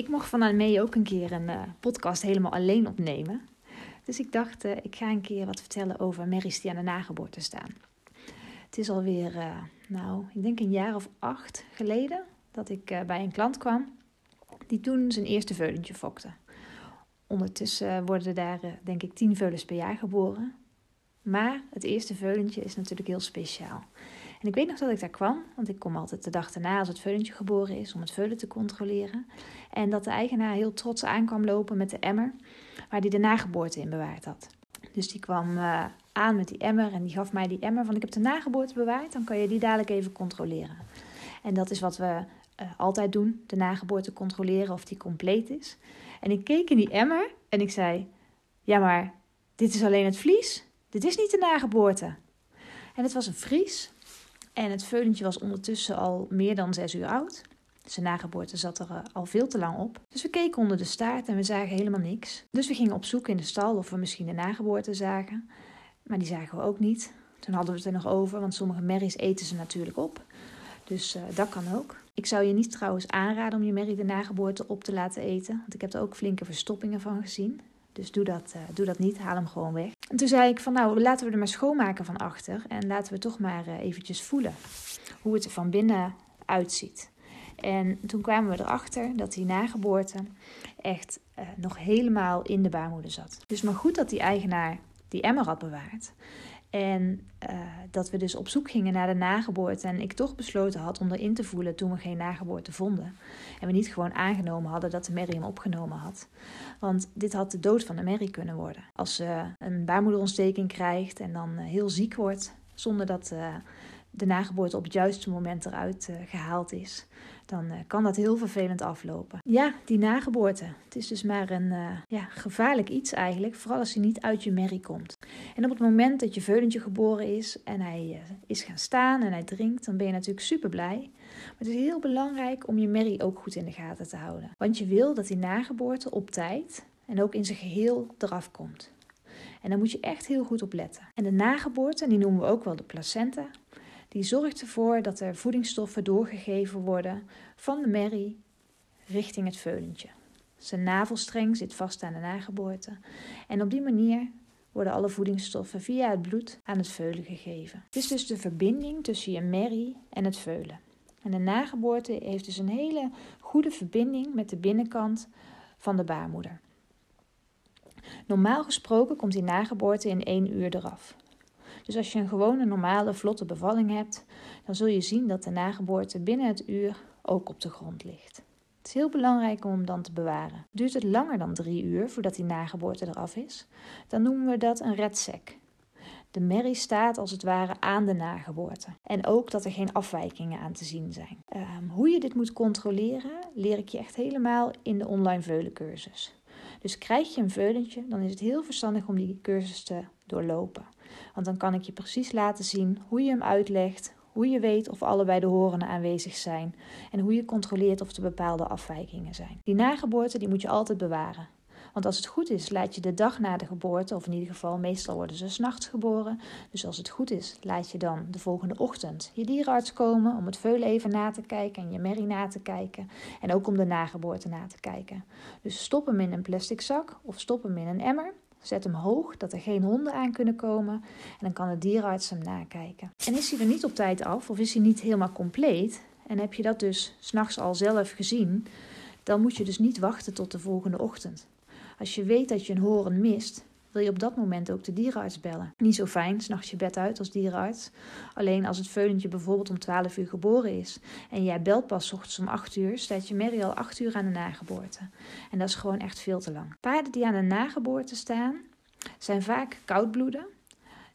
Ik mocht van mee ook een keer een uh, podcast helemaal alleen opnemen. Dus ik dacht, uh, ik ga een keer wat vertellen over merries die aan de nageboorte staan. Het is alweer, uh, nou, ik denk een jaar of acht geleden dat ik bij een klant kwam die toen zijn eerste veulentje fokte. Ondertussen worden daar, denk ik, tien veulens per jaar geboren. Maar het eerste veulentje is natuurlijk heel speciaal. En ik weet nog dat ik daar kwam, want ik kom altijd de dag erna als het veulentje geboren is om het veulen te controleren. En dat de eigenaar heel trots aankwam lopen met de emmer waar hij de nageboorte in bewaard had. Dus die kwam uh, aan met die emmer en die gaf mij die emmer van ik heb de nageboorte bewaard, dan kan je die dadelijk even controleren. En dat is wat we uh, altijd doen, de nageboorte controleren of die compleet is. En ik keek in die emmer en ik zei, ja maar dit is alleen het vlies, dit is niet de nageboorte. En het was een vries en het veulentje was ondertussen al meer dan zes uur oud. Zijn nageboorte zat er eh, al veel te lang op. Dus we keken onder de staart en we zagen helemaal niks. Dus we gingen op zoek in de stal of we misschien de nageboorte zagen. Maar die zagen we ook niet. Toen hadden we het er nog over, want sommige merries eten ze natuurlijk op. Dus uh, dat kan ook. Ik zou je niet trouwens aanraden om je merrie de nageboorte op te laten eten. Want ik heb er ook flinke verstoppingen van gezien. Dus doe dat, uh, doe dat niet, haal hem gewoon weg. En toen zei ik van nou, laten we er maar schoonmaken van achter. En laten we toch maar uh, eventjes voelen hoe het er van binnen uitziet. En toen kwamen we erachter dat die nageboorte echt uh, nog helemaal in de baarmoeder zat. Dus maar goed dat die eigenaar die emmer had bewaard. En uh, dat we dus op zoek gingen naar de nageboorte. En ik toch besloten had om erin te voelen toen we geen nageboorte vonden. En we niet gewoon aangenomen hadden dat de Mary hem opgenomen had. Want dit had de dood van de Mary kunnen worden. Als ze een baarmoederontsteking krijgt en dan heel ziek wordt. Zonder dat de nageboorte op het juiste moment eruit uh, gehaald is dan uh, kan dat heel vervelend aflopen. Ja, die nageboorte. Het is dus maar een uh, ja, gevaarlijk iets eigenlijk, vooral als hij niet uit je merrie komt. En op het moment dat je veulentje geboren is en hij is gaan staan en hij drinkt, dan ben je natuurlijk super blij. Maar het is heel belangrijk om je merrie ook goed in de gaten te houden. Want je wil dat die nageboorte op tijd en ook in zijn geheel eraf komt. En daar moet je echt heel goed op letten. En de nageboorte, die noemen we ook wel de placenta, die zorgt ervoor dat er voedingsstoffen doorgegeven worden van de merrie richting het veulentje. Zijn navelstreng zit vast aan de nageboorte en op die manier worden alle voedingsstoffen via het bloed aan het veulen gegeven. Het is dus de verbinding tussen je merrie en het veulen. En de nageboorte heeft dus een hele goede verbinding met de binnenkant van de baarmoeder. Normaal gesproken komt die nageboorte in één uur eraf. Dus als je een gewone, normale, vlotte bevalling hebt, dan zul je zien dat de nageboorte binnen het uur ook op de grond ligt. Het is heel belangrijk om hem dan te bewaren. Duurt het langer dan drie uur voordat die nageboorte eraf is, dan noemen we dat een redsec. De merrie staat als het ware aan de nageboorte. En ook dat er geen afwijkingen aan te zien zijn. Um, hoe je dit moet controleren, leer ik je echt helemaal in de online veulencursus. Dus krijg je een veulentje, dan is het heel verstandig om die cursus te doorlopen. Want dan kan ik je precies laten zien hoe je hem uitlegt, hoe je weet of allebei de horenen aanwezig zijn en hoe je controleert of er bepaalde afwijkingen zijn. Die nageboorte die moet je altijd bewaren. Want als het goed is, laat je de dag na de geboorte, of in ieder geval meestal worden ze s'nachts geboren. Dus als het goed is, laat je dan de volgende ochtend je dierenarts komen om het veulen even na te kijken en je merrie na te kijken. En ook om de nageboorte na te kijken. Dus stop hem in een plastic zak of stop hem in een emmer Zet hem hoog, dat er geen honden aan kunnen komen. En dan kan de dierenarts hem nakijken. En is hij er niet op tijd af, of is hij niet helemaal compleet, en heb je dat dus s'nachts al zelf gezien, dan moet je dus niet wachten tot de volgende ochtend. Als je weet dat je een horen mist, wil je op dat moment ook de dierenarts bellen. Niet zo fijn, s'nachts je bed uit als dierenarts. Alleen als het veulentje bijvoorbeeld om 12 uur geboren is en jij belt pas ochtends om 8 uur, staat je merrie al 8 uur aan de nageboorte. En dat is gewoon echt veel te lang. Paarden die aan de nageboorte staan, zijn vaak koudbloeden.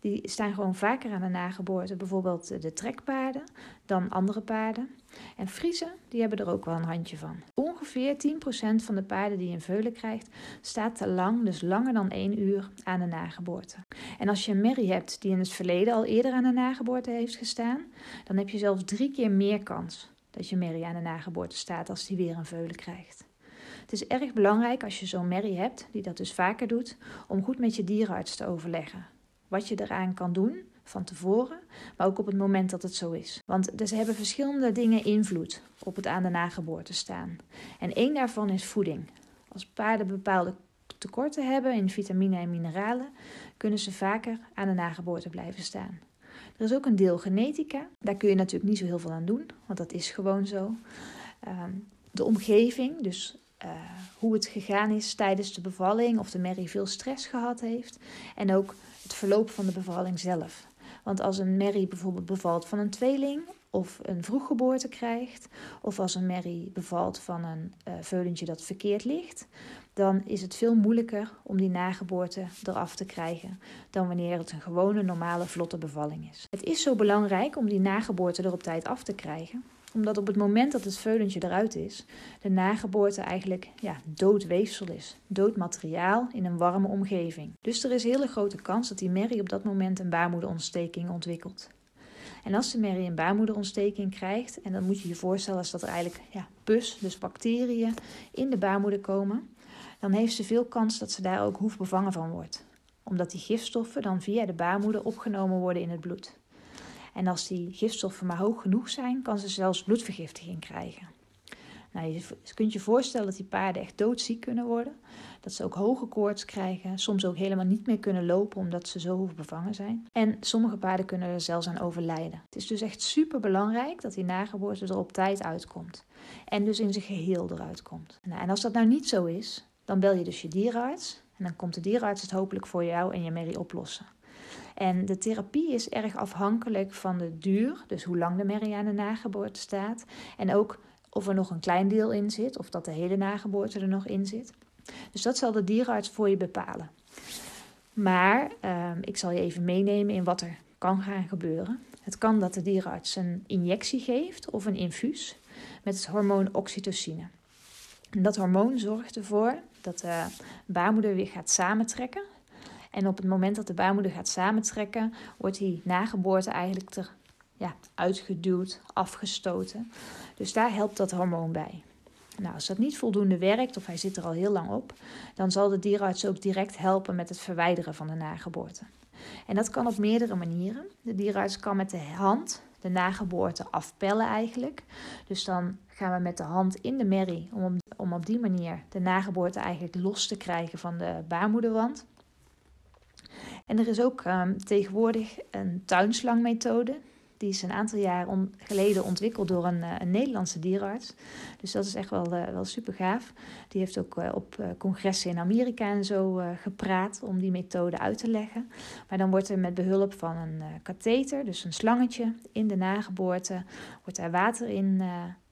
Die staan gewoon vaker aan de nageboorte, bijvoorbeeld de trekpaarden, dan andere paarden. En Friesen, die hebben er ook wel een handje van. Ongeveer 10% van de paarden die een veulen krijgt, staat te lang, dus langer dan 1 uur, aan de nageboorte. En als je een merrie hebt die in het verleden al eerder aan de nageboorte heeft gestaan, dan heb je zelfs drie keer meer kans dat je merrie aan de nageboorte staat als die weer een veulen krijgt. Het is erg belangrijk als je zo'n merrie hebt, die dat dus vaker doet, om goed met je dierenarts te overleggen. Wat je eraan kan doen van tevoren, maar ook op het moment dat het zo is. Want dus hebben verschillende dingen invloed op het aan de nageboorte staan. En één daarvan is voeding. Als paarden bepaalde tekorten hebben in vitamine en mineralen, kunnen ze vaker aan de nageboorte blijven staan. Er is ook een deel genetica. Daar kun je natuurlijk niet zo heel veel aan doen, want dat is gewoon zo. Ehm, de omgeving, dus uh, hoe het gegaan is tijdens de bevalling, of de merrie veel stress gehad heeft. En ook het verloop van de bevalling zelf. Want als een merrie bijvoorbeeld bevalt van een tweeling of een vroeggeboorte krijgt, of als een merrie bevalt van een uh, veulentje dat verkeerd ligt, dan is het veel moeilijker om die nageboorte eraf te krijgen dan wanneer het een gewone, normale, vlotte bevalling is. Het is zo belangrijk om die nageboorte er op tijd af te krijgen, omdat op het moment dat het veulentje eruit is, de nageboorte eigenlijk ja, dood weefsel is. Dood materiaal in een warme omgeving. Dus er is hele grote kans dat die merrie op dat moment een baarmoederontsteking ontwikkelt. En als de merrie een baarmoederontsteking krijgt, en dan moet je je voorstellen als dat er eigenlijk ja, pus, dus bacteriën, in de baarmoeder komen, dan heeft ze veel kans dat ze daar ook hoefbevangen van wordt. Omdat die gifstoffen dan via de baarmoeder opgenomen worden in het bloed. En als die gifstoffen maar hoog genoeg zijn, kan ze zelfs bloedvergiftiging krijgen. Nou, je kunt je voorstellen dat die paarden echt doodziek kunnen worden. Dat ze ook hoge koorts krijgen, soms ook helemaal niet meer kunnen lopen omdat ze zo bevangen zijn. En sommige paarden kunnen er zelfs aan overlijden. Het is dus echt super belangrijk dat die nageboorte er op tijd uitkomt. En dus in zijn geheel eruit komt. Nou, en als dat nou niet zo is, dan bel je dus je dierenarts. En dan komt de dierenarts het hopelijk voor jou en je merrie oplossen. En de therapie is erg afhankelijk van de duur, dus hoe lang de merrie aan de nageboorte staat. En ook of er nog een klein deel in zit, of dat de hele nageboorte er nog in zit. Dus dat zal de dierenarts voor je bepalen. Maar ehm, ik zal je even meenemen in wat er kan gaan gebeuren. Het kan dat de dierenarts een injectie geeft of een infuus met het hormoon oxytocine. En dat hormoon zorgt ervoor dat de baarmoeder weer gaat samentrekken. En op het moment dat de baarmoeder gaat samentrekken, wordt die nageboorte eigenlijk er ja, uitgeduwd, afgestoten. Dus daar helpt dat hormoon bij. Nou, als dat niet voldoende werkt of hij zit er al heel lang op, dan zal de dierenarts ook direct helpen met het verwijderen van de nageboorte. En dat kan op meerdere manieren. De dierenarts kan met de hand de nageboorte afpellen eigenlijk. Dus dan gaan we met de hand in de merrie om, om op die manier de nageboorte eigenlijk los te krijgen van de baarmoederwand. En er is ook um, tegenwoordig een tuinslangmethode. Die is een aantal jaar geleden ontwikkeld door een, uh, een, Nederlandse dierenarts. Dus dat is echt wel, uh, wel super gaaf. Die heeft ook uh, op congressen in Amerika en zo gepraat om die methode uit te leggen. Maar dan wordt er met behulp van een katheter, dus een slangetje, in de nageboorte, wordt daar water in,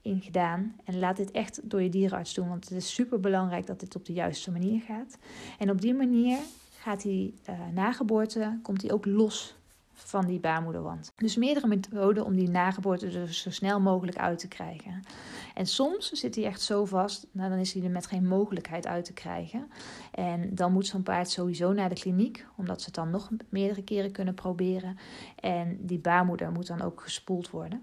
in gedaan. En laat dit echt door je dierenarts doen, want het is super belangrijk dat dit op de juiste manier gaat. En op die manier gaat die uh, nageboorte, komt die ook los van die baarmoederwand. Dus meerdere methoden om die nageboorte er zo snel mogelijk uit te krijgen. En soms zit hij echt zo vast, nou dan is hij er met geen mogelijkheid uit te krijgen. En dan moet zo'n paard sowieso naar de kliniek, omdat ze het dan nog meerdere keren kunnen proberen. En die baarmoeder moet dan ook gespoeld worden.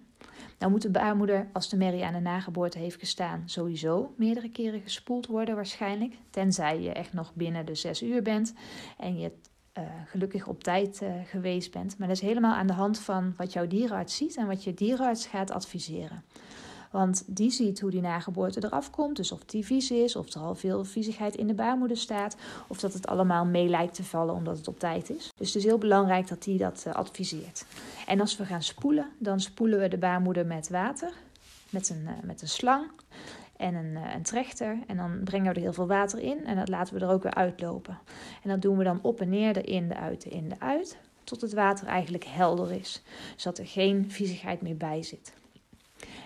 Nou moet de baarmoeder, als de merrie aan de nageboorte heeft gestaan, sowieso meerdere keren gespoeld worden waarschijnlijk. Tenzij je echt nog binnen de zes uur bent en je uh, gelukkig op tijd uh, geweest bent. Maar dat is helemaal aan de hand van wat jouw dierenarts ziet en wat je dierenarts gaat adviseren. Want die ziet hoe die nageboorte eraf komt. Dus of die vies is, of er al veel viezigheid in de baarmoeder staat. Of dat het allemaal mee lijkt te vallen omdat het op tijd is. Dus het is heel belangrijk dat die dat uh, adviseert. En als we gaan spoelen, dan spoelen we de baarmoeder met water. Met een, met een slang en een, eh, een trechter. En dan brengen we er heel veel water in en dat laten we er ook weer uitlopen. En dat doen we dan op en neer, de in, de uit, de in, de uit. Tot het water eigenlijk helder is. Zodat er geen viezigheid meer bij zit.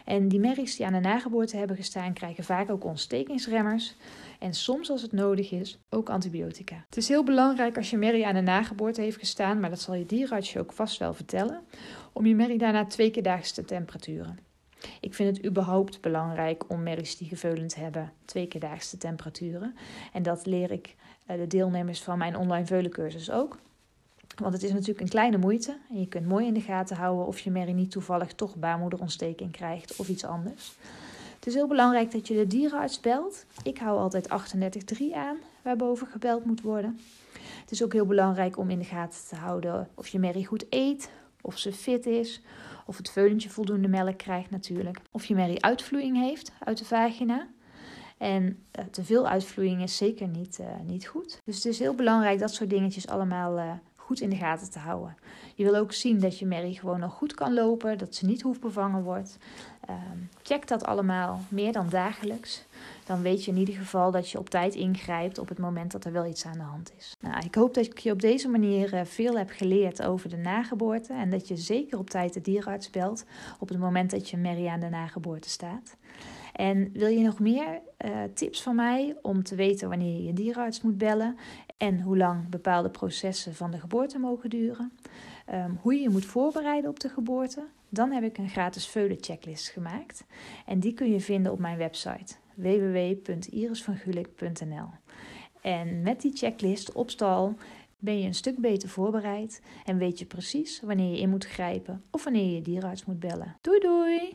En die merries die aan de nageboorte hebben gestaan, krijgen vaak ook ontstekingsremmers. En soms, als het nodig is, ook antibiotica. Het is heel belangrijk als je merrie aan de nageboorte heeft gestaan, maar dat zal je dierenarts je ook vast wel vertellen, om je merrie daarna twee keer daags te temperaturen. Ik vind het überhaupt belangrijk om merries die geveulend hebben twee keer daags te temperaturen. En dat leer ik eh, de deelnemers van mijn online veulencursus ook. Want het is natuurlijk een kleine moeite en je kunt mooi in de gaten houden of je merrie niet toevallig toch baarmoederontsteking krijgt of iets anders. Het is heel belangrijk dat je de dierenarts belt. Ik hou altijd 38.3 aan, waarboven gebeld moet worden. Het is ook heel belangrijk om in de gaten te houden of je merrie goed eet, of ze fit is, of het veulentje voldoende melk krijgt natuurlijk. Of je merrie uitvloeiing heeft uit de vagina. En uh, te veel uitvloeiing is zeker niet, uh, niet goed. Dus het is heel belangrijk dat soort dingetjes allemaal uh, goed in de gaten te houden. Je wil ook zien dat je merrie gewoon nog goed kan lopen, dat ze niet hoefbevangen wordt. Um, check dat allemaal meer dan dagelijks. Dan weet je in ieder geval dat je op tijd ingrijpt op het moment dat er wel iets aan de hand is. Nou, ik hoop dat ik je op deze manier uh, veel heb geleerd over de nageboorte. En dat je zeker op tijd de dierenarts belt op het moment dat je merrie aan de nageboorte staat. En wil je nog meer uh, tips van mij om te weten wanneer je je dierenarts moet bellen en hoe lang bepaalde processen van de geboorte mogen duren, um, hoe je je moet voorbereiden op de geboorte, dan heb ik een gratis veulen-checklist gemaakt. En die kun je vinden op mijn website www.irisvangulik.nl. En met die checklist op stal ben je een stuk beter voorbereid en weet je precies wanneer je in moet grijpen of wanneer je je dierenarts moet bellen. Doei doei!